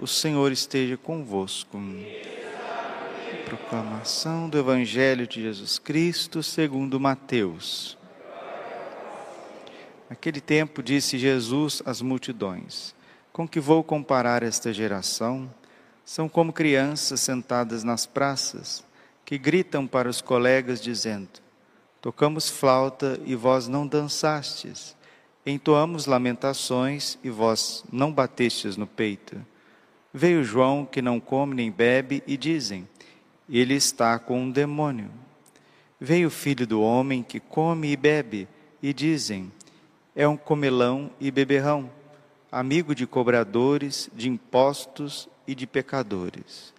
O Senhor esteja convosco. Proclamação do Evangelho de Jesus Cristo segundo Mateus. Naquele tempo disse Jesus às multidões: Com que vou comparar esta geração? São como crianças sentadas nas praças, que gritam para os colegas dizendo: Tocamos flauta e vós não dançastes. Entoamos lamentações e vós não batestes no peito. Veio João, que não come nem bebe, e dizem: Ele está com um demônio. Veio o filho do homem, que come e bebe, e dizem: É um comelão e beberrão, amigo de cobradores, de impostos e de pecadores.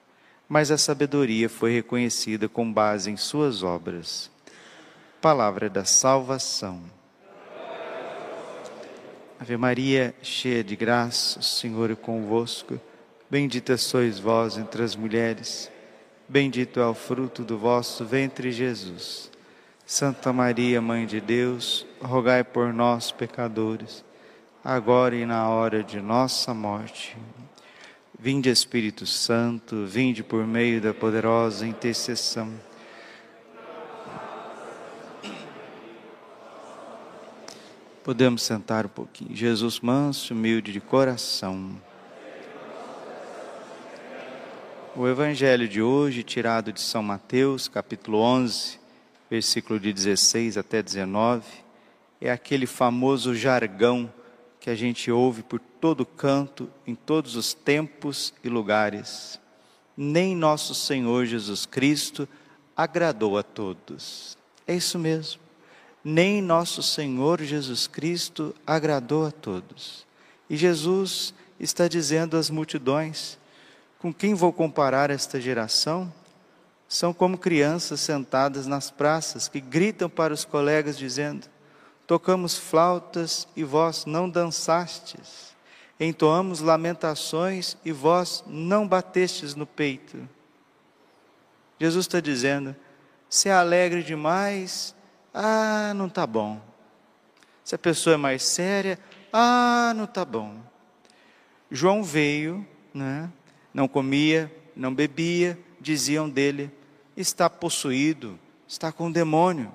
Mas a sabedoria foi reconhecida com base em suas obras. Palavra da salvação. Ave Maria, cheia de graça, o Senhor é convosco. Bendita sois vós entre as mulheres, bendito é o fruto do vosso ventre, Jesus. Santa Maria, Mãe de Deus, rogai por nós, pecadores, agora e na hora de nossa morte. Vinde, Espírito Santo, vinde por meio da poderosa intercessão. Podemos sentar um pouquinho. Jesus manso, humilde de coração. O evangelho de hoje, tirado de São Mateus, capítulo 11, versículo de 16 até 19, é aquele famoso jargão que a gente ouve por todo canto, em todos os tempos e lugares. Nem nosso Senhor Jesus Cristo agradou a todos. É isso mesmo. Nem nosso Senhor Jesus Cristo agradou a todos. E Jesus está dizendo às multidões: com quem vou comparar esta geração? São como crianças sentadas nas praças que gritam para os colegas dizendo: Tocamos flautas e vós não dançastes, entoamos lamentações e vós não batestes no peito. Jesus está dizendo: se é alegre demais, ah, não está bom. Se a pessoa é mais séria, ah, não está bom. João veio, né? Não comia, não bebia, diziam dele: está possuído, está com um demônio.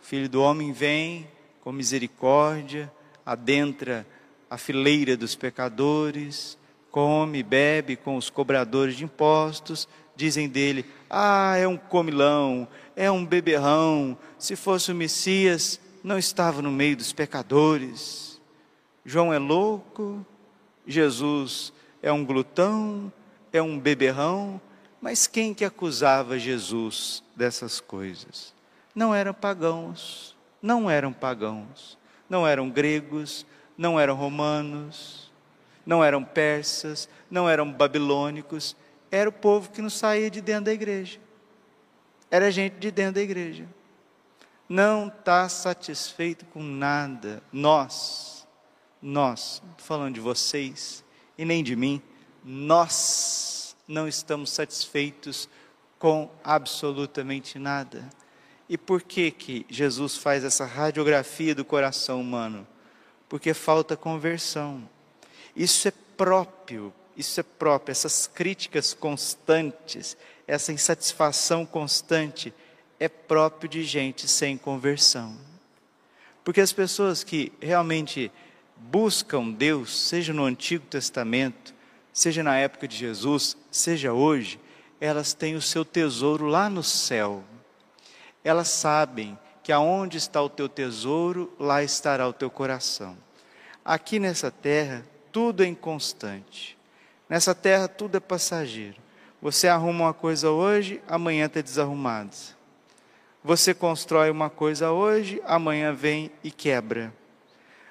O filho do homem vem com misericórdia, adentra a fileira dos pecadores, come, bebe com os cobradores de impostos, dizem dele: ah, é um comilão, é um beberrão, se fosse o Messias, não estava no meio dos pecadores. João é louco, Jesus é um glutão, é um beberrão, mas quem que acusava Jesus dessas coisas? Não eram pagãos, não eram pagãos, não eram gregos, não eram romanos, não eram persas, não eram babilônicos, era o povo que não saía de dentro da igreja. Era gente de dentro da igreja. Não está satisfeito com nada. Nós, nós, falando de vocês e nem de mim, nós não estamos satisfeitos com absolutamente nada. E por que que Jesus faz essa radiografia do coração humano? Porque falta conversão. Isso é próprio, isso é próprio, essas críticas constantes, essa insatisfação constante é próprio de gente sem conversão. Porque as pessoas que realmente buscam Deus, seja no Antigo Testamento, seja na época de Jesus, seja hoje, elas têm o seu tesouro lá no céu. Elas sabem que aonde está o teu tesouro, lá estará o teu coração. Aqui nessa terra, tudo é inconstante. Nessa terra, tudo é passageiro. Você arruma uma coisa hoje, amanhã está desarrumado. Você constrói uma coisa hoje, amanhã vem e quebra.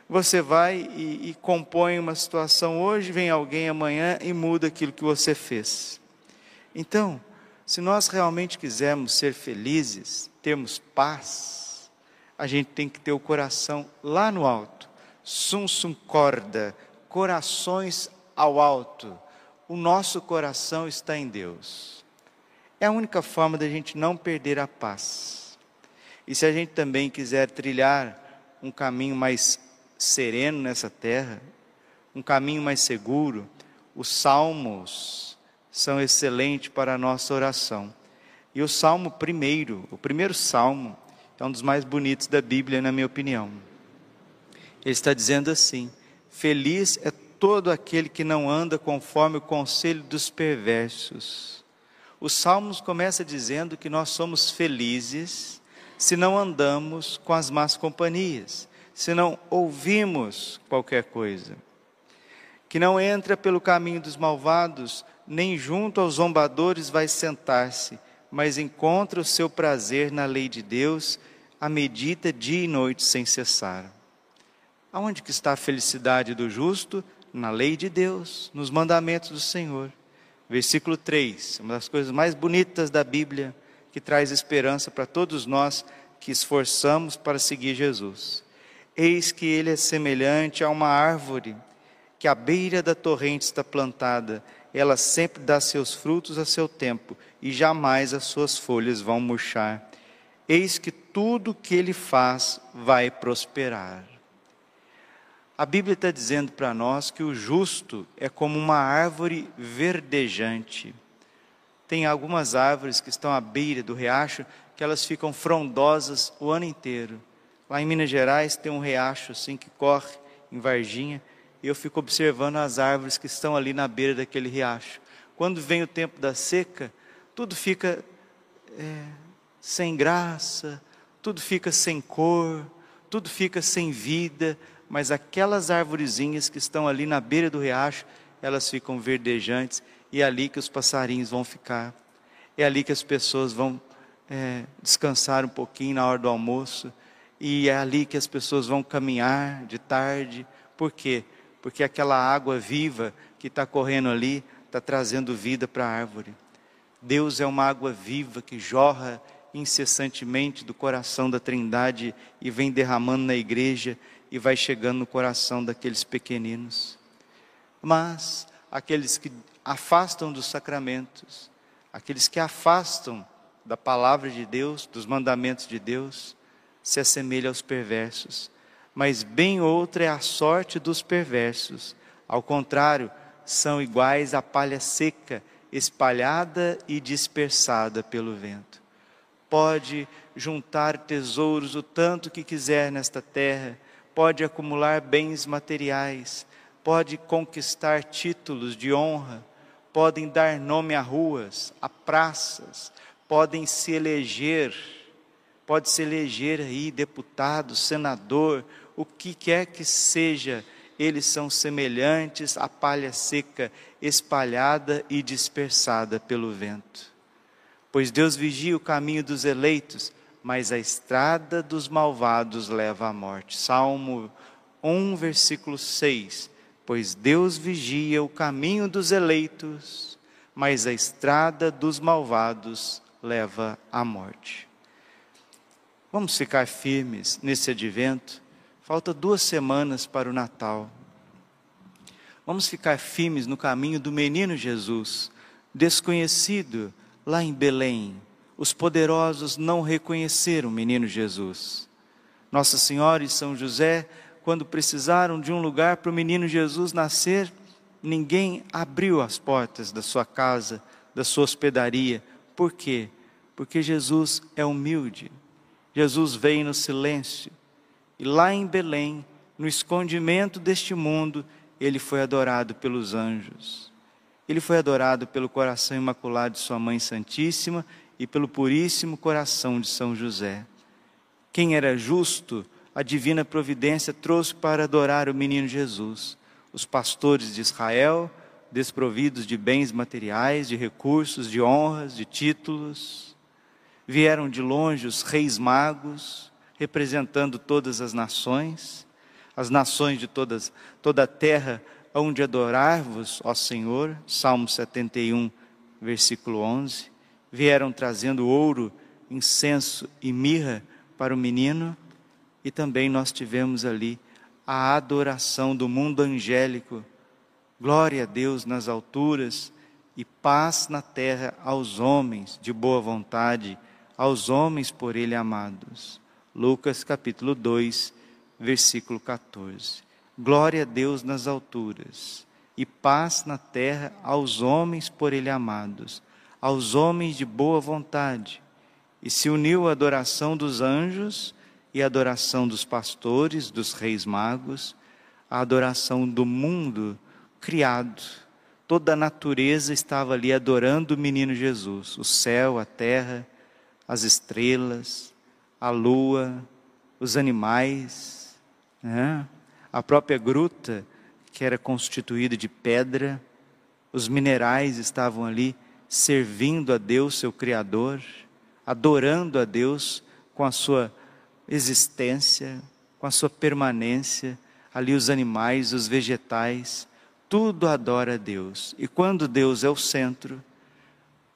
Você vai e, e compõe uma situação hoje, vem alguém amanhã e muda aquilo que você fez. Então, se nós realmente quisermos ser felizes, termos paz, a gente tem que ter o coração lá no alto. Sum sum corda, corações ao alto. O nosso coração está em Deus. É a única forma da gente não perder a paz. E se a gente também quiser trilhar um caminho mais sereno nessa terra, um caminho mais seguro, os salmos são excelentes para a nossa oração. E o salmo primeiro, o primeiro salmo, é um dos mais bonitos da Bíblia, na minha opinião. Ele está dizendo assim: Feliz é todo aquele que não anda conforme o conselho dos perversos. Os Salmos começa dizendo que nós somos felizes se não andamos com as más companhias, se não ouvimos qualquer coisa. Que não entra pelo caminho dos malvados, nem junto aos zombadores vai sentar-se, mas encontra o seu prazer na lei de Deus, a medita dia e noite sem cessar. Aonde que está a felicidade do justo? Na lei de Deus, nos mandamentos do Senhor. Versículo 3, uma das coisas mais bonitas da Bíblia, que traz esperança para todos nós que esforçamos para seguir Jesus. Eis que ele é semelhante a uma árvore que à beira da torrente está plantada, ela sempre dá seus frutos a seu tempo, e jamais as suas folhas vão murchar. Eis que tudo que ele faz vai prosperar. A Bíblia está dizendo para nós que o justo é como uma árvore verdejante. Tem algumas árvores que estão à beira do riacho que elas ficam frondosas o ano inteiro. Lá em Minas Gerais tem um riacho assim que corre em Varginha e eu fico observando as árvores que estão ali na beira daquele riacho. Quando vem o tempo da seca, tudo fica é, sem graça, tudo fica sem cor, tudo fica sem vida, mas aquelas arvorezinhas que estão ali na beira do riacho, elas ficam verdejantes e é ali que os passarinhos vão ficar. É ali que as pessoas vão é, descansar um pouquinho na hora do almoço. E é ali que as pessoas vão caminhar de tarde. Por quê? Porque aquela água viva que está correndo ali está trazendo vida para a árvore. Deus é uma água viva que jorra incessantemente do coração da Trindade e vem derramando na igreja e vai chegando no coração daqueles pequeninos. Mas aqueles que afastam dos sacramentos, aqueles que afastam da palavra de Deus, dos mandamentos de Deus, se assemelham aos perversos. Mas bem outra é a sorte dos perversos. Ao contrário, são iguais à palha seca, espalhada e dispersada pelo vento. Pode juntar tesouros o tanto que quiser nesta terra, pode acumular bens materiais, pode conquistar títulos de honra, podem dar nome a ruas, a praças, podem se eleger, pode se eleger aí deputado, senador, o que quer que seja, eles são semelhantes à palha seca, espalhada e dispersada pelo vento. Pois Deus vigia o caminho dos eleitos, mas a estrada dos malvados leva à morte. Salmo 1, versículo 6. Pois Deus vigia o caminho dos eleitos, mas a estrada dos malvados leva à morte. Vamos ficar firmes nesse advento. Falta duas semanas para o Natal. Vamos ficar firmes no caminho do menino Jesus, desconhecido lá em Belém os poderosos não reconheceram o menino Jesus. Nossa Senhora e São José, quando precisaram de um lugar para o menino Jesus nascer, ninguém abriu as portas da sua casa, da sua hospedaria. Por quê? Porque Jesus é humilde. Jesus veio no silêncio. E lá em Belém, no escondimento deste mundo, ele foi adorado pelos anjos. Ele foi adorado pelo coração imaculado de Sua Mãe Santíssima e pelo puríssimo coração de São José. Quem era justo, a divina providência trouxe para adorar o menino Jesus. Os pastores de Israel, desprovidos de bens materiais, de recursos, de honras, de títulos, vieram de longe os reis magos, representando todas as nações, as nações de todas, toda a terra, onde adorar-vos, ó Senhor. Salmo 71, versículo 11 vieram trazendo ouro, incenso e mirra para o menino, e também nós tivemos ali a adoração do mundo angélico. Glória a Deus nas alturas e paz na terra aos homens de boa vontade, aos homens por ele amados. Lucas capítulo 2, versículo 14. Glória a Deus nas alturas e paz na terra aos homens por ele amados, aos homens de boa vontade. E se uniu a adoração dos anjos e a adoração dos pastores, dos reis magos, a adoração do mundo criado. Toda a natureza estava ali adorando o menino Jesus, o céu, a terra, as estrelas, a lua, os animais, né? a própria gruta, que era constituída de pedra, os minerais estavam ali servindo a Deus, seu Criador, adorando a Deus com a sua existência, com a sua permanência, ali os animais, os vegetais, tudo adora a Deus. E quando Deus é o centro,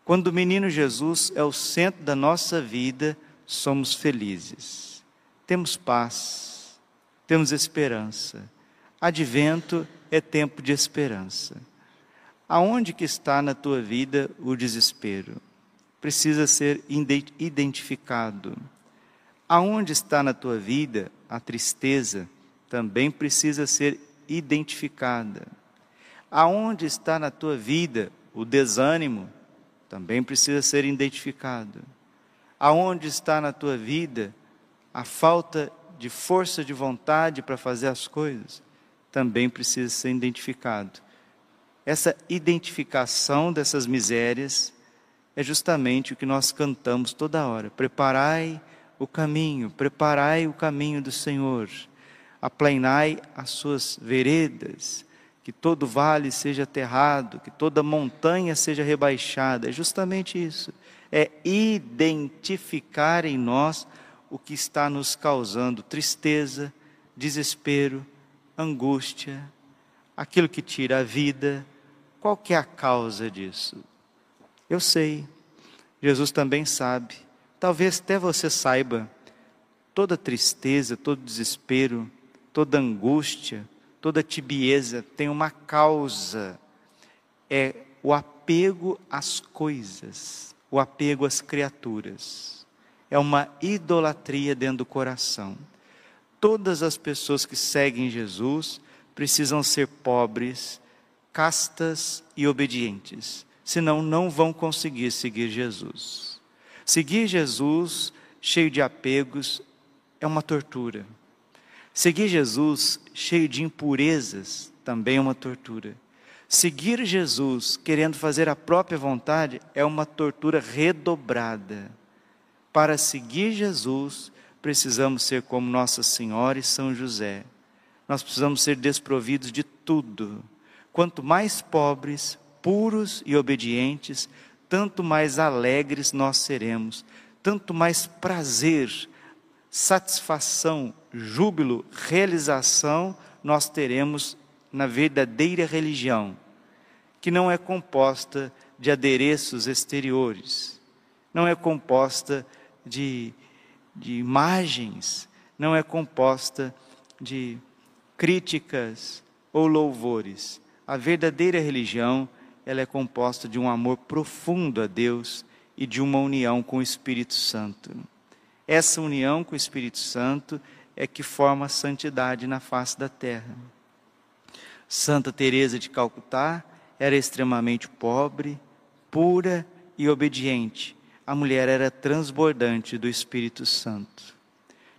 quando o menino Jesus é o centro da nossa vida, somos felizes. Temos paz, temos esperança. Advento é tempo de esperança. Aonde que está na tua vida o desespero? Precisa ser identificado. Aonde está na tua vida a tristeza? Também precisa ser identificada. Aonde está na tua vida o desânimo? Também precisa ser identificado. Aonde está na tua vida a falta de força de vontade para fazer as coisas? Também precisa ser identificado. Essa identificação dessas misérias é justamente o que nós cantamos toda hora. Preparai o caminho, preparai o caminho do Senhor, aplanai as suas veredas, que todo vale seja aterrado, que toda montanha seja rebaixada. É justamente isso. É identificar em nós o que está nos causando tristeza, desespero, angústia, aquilo que tira a vida. Qual que é a causa disso? Eu sei. Jesus também sabe. Talvez até você saiba. Toda tristeza, todo desespero, toda angústia, toda tibieza tem uma causa, é o apego às coisas, o apego às criaturas. É uma idolatria dentro do coração. Todas as pessoas que seguem Jesus precisam ser pobres, castas e obedientes, senão não vão conseguir seguir Jesus. Seguir Jesus cheio de apegos é uma tortura. Seguir Jesus cheio de impurezas também é uma tortura. Seguir Jesus querendo fazer a própria vontade é uma tortura redobrada. Para seguir Jesus, precisamos ser como Nossa Senhora e São José. Nós precisamos ser desprovidos de tudo. Quanto mais pobres, puros e obedientes, tanto mais alegres nós seremos, tanto mais prazer satisfação, júbilo, realização nós teremos na verdadeira religião, que não é composta de adereços exteriores, não é composta de, de imagens, não é composta de críticas ou louvores. A verdadeira religião, ela é composta de um amor profundo a Deus e de uma união com o Espírito Santo. Essa união com o Espírito Santo é que forma a santidade na face da terra. Santa Teresa de Calcutá era extremamente pobre, pura e obediente. A mulher era transbordante do Espírito Santo.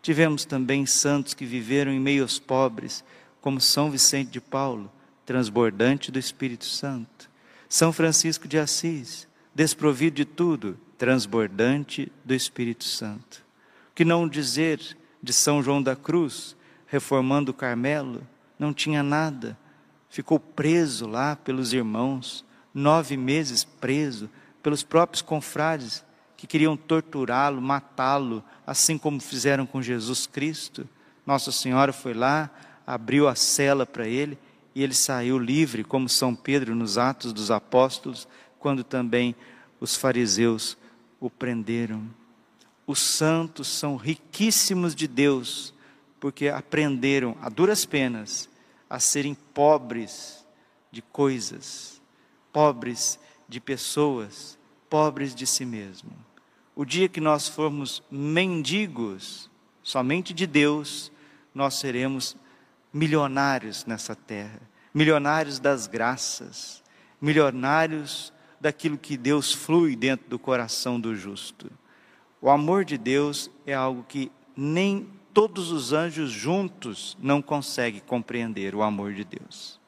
Tivemos também santos que viveram em meios pobres, como São Vicente de Paulo, transbordante do Espírito Santo. São Francisco de Assis, desprovido de tudo, transbordante do Espírito Santo. Que não dizer de São João da Cruz, reformando o Carmelo, não tinha nada, ficou preso lá pelos irmãos, nove meses preso pelos próprios confrades que queriam torturá-lo, matá-lo, assim como fizeram com Jesus Cristo. Nossa Senhora foi lá, abriu a cela para ele e ele saiu livre, como São Pedro nos Atos dos Apóstolos, quando também os fariseus o prenderam. Os santos são riquíssimos de Deus, porque aprenderam a duras penas a serem pobres de coisas, pobres de pessoas, pobres de si mesmo. O dia que nós formos mendigos somente de Deus, nós seremos milionários nessa terra. milionários das graças, milionários daquilo que Deus flui dentro do coração do justo. O amor de Deus é algo que nem todos os anjos juntos não conseguem compreender o amor de Deus.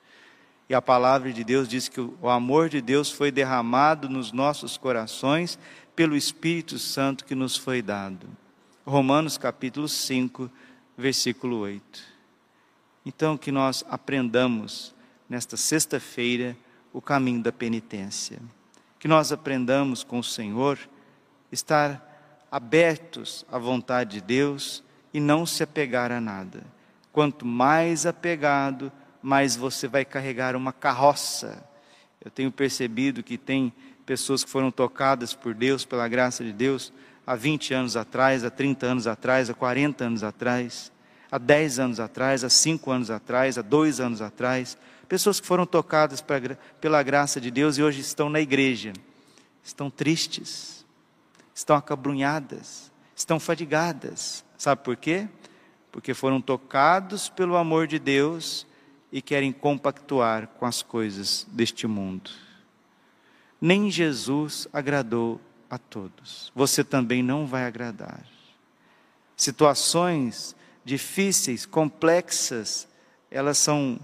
E a palavra de Deus diz que o amor de Deus foi derramado nos nossos corações pelo Espírito Santo que nos foi dado. Romanos capítulo 5, versículo 8. Então, que nós aprendamos nesta sexta-feira o caminho da penitência. Que nós aprendamos com o Senhor estar abertos à vontade de Deus e não se apegar a nada. Quanto mais apegado, mais você vai carregar uma carroça. Eu tenho percebido que tem pessoas que foram tocadas por Deus, pela graça de Deus, há 20 anos atrás, há 30 anos atrás, há 40 anos atrás, há 10 anos atrás, há 5 anos atrás, há 2 anos atrás. Pessoas que foram tocadas pela graça de Deus e hoje estão na igreja, estão tristes, estão acabrunhadas, estão fadigadas. Sabe por quê? Porque foram tocados pelo amor de Deus e querem compactuar com as coisas deste mundo. Nem Jesus agradou a todos. Você também não vai agradar. Situações difíceis, complexas, elas são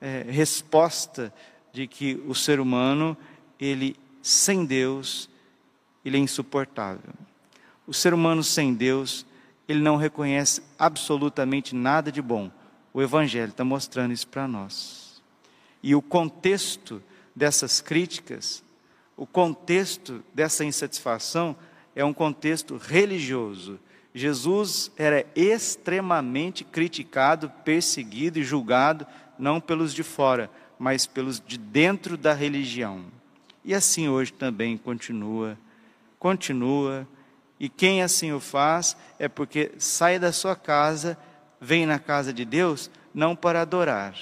é, resposta de que o ser humano, ele sem Deus, ele é insuportável. O ser humano sem Deus, ele não reconhece absolutamente nada de bom o Evangelho está mostrando isso para nós. E o contexto dessas críticas, o contexto dessa insatisfação é um contexto religioso. Jesus era extremamente criticado, perseguido e julgado, não pelos de fora, mas pelos de dentro da religião. E assim hoje também continua, continua. E quem assim o faz é porque sai da sua casa vêm na casa de Deus não para adorar.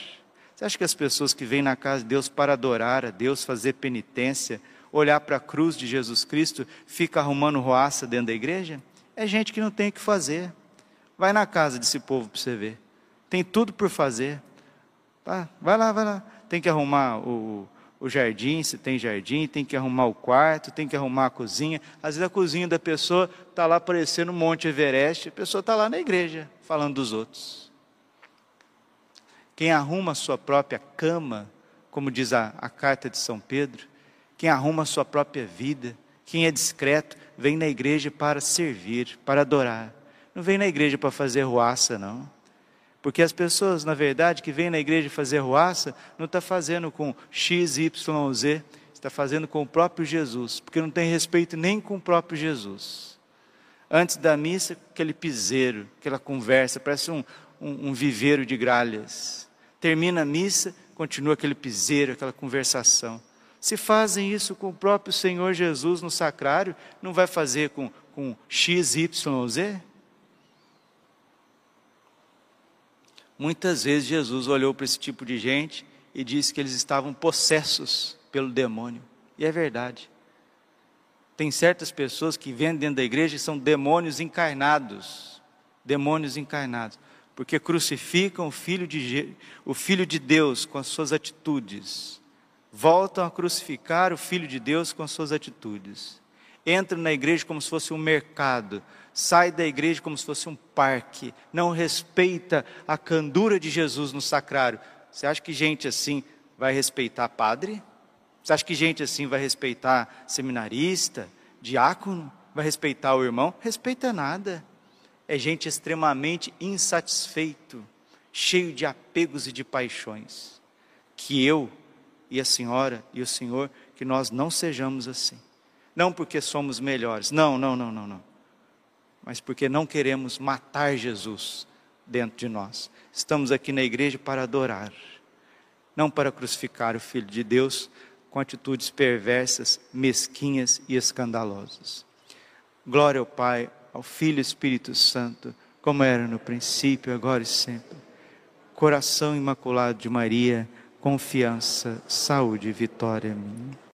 Você acha que as pessoas que vêm na casa de Deus para adorar a Deus, fazer penitência, olhar para a cruz de Jesus Cristo, fica arrumando roaça dentro da igreja? É gente que não tem o que fazer. Vai na casa desse povo para você ver. Tem tudo por fazer. Tá? Vai lá, vai lá. Tem que arrumar o, o jardim, se tem jardim, tem que arrumar o quarto, tem que arrumar a cozinha. Às vezes a cozinha da pessoa está lá parecendo um Monte Everest, a pessoa está lá na igreja falando dos outros. Quem arruma a sua própria cama, como diz a, a carta de São Pedro, quem arruma a sua própria vida, quem é discreto, vem na igreja para servir, para adorar. Não vem na igreja para fazer ruaça, não. Porque as pessoas, na verdade, que vêm na igreja fazer ruaça, não está fazendo com X, Y, Z, está fazendo com o próprio Jesus, porque não tem respeito nem com o próprio Jesus. Antes da missa, aquele piseiro, aquela conversa, parece um, um, um viveiro de gralhas. Termina a missa, continua aquele piseiro, aquela conversação. Se fazem isso com o próprio Senhor Jesus no sacrário, não vai fazer com, com X, Y, Z? Muitas vezes Jesus olhou para esse tipo de gente e disse que eles estavam possessos pelo demônio. E é verdade. Tem certas pessoas que vêm dentro da igreja e são demônios encarnados. Demônios encarnados. Porque crucificam o filho, de, o filho de Deus com as suas atitudes. Voltam a crucificar o Filho de Deus com as suas atitudes. Entram na igreja como se fosse um mercado, sai da igreja como se fosse um parque, não respeita a candura de Jesus no sacrário. Você acha que gente assim vai respeitar padre? Você acha que gente assim vai respeitar seminarista, diácono? Vai respeitar o irmão? Respeita nada. É gente extremamente insatisfeito, cheio de apegos e de paixões. Que eu e a senhora e o senhor, que nós não sejamos assim. Não porque somos melhores. Não, não, não, não, não mas porque não queremos matar Jesus dentro de nós. Estamos aqui na igreja para adorar, não para crucificar o Filho de Deus com atitudes perversas, mesquinhas e escandalosas. Glória ao Pai, ao Filho e Espírito Santo, como era no princípio, agora e sempre. Coração imaculado de Maria, confiança, saúde e vitória minha.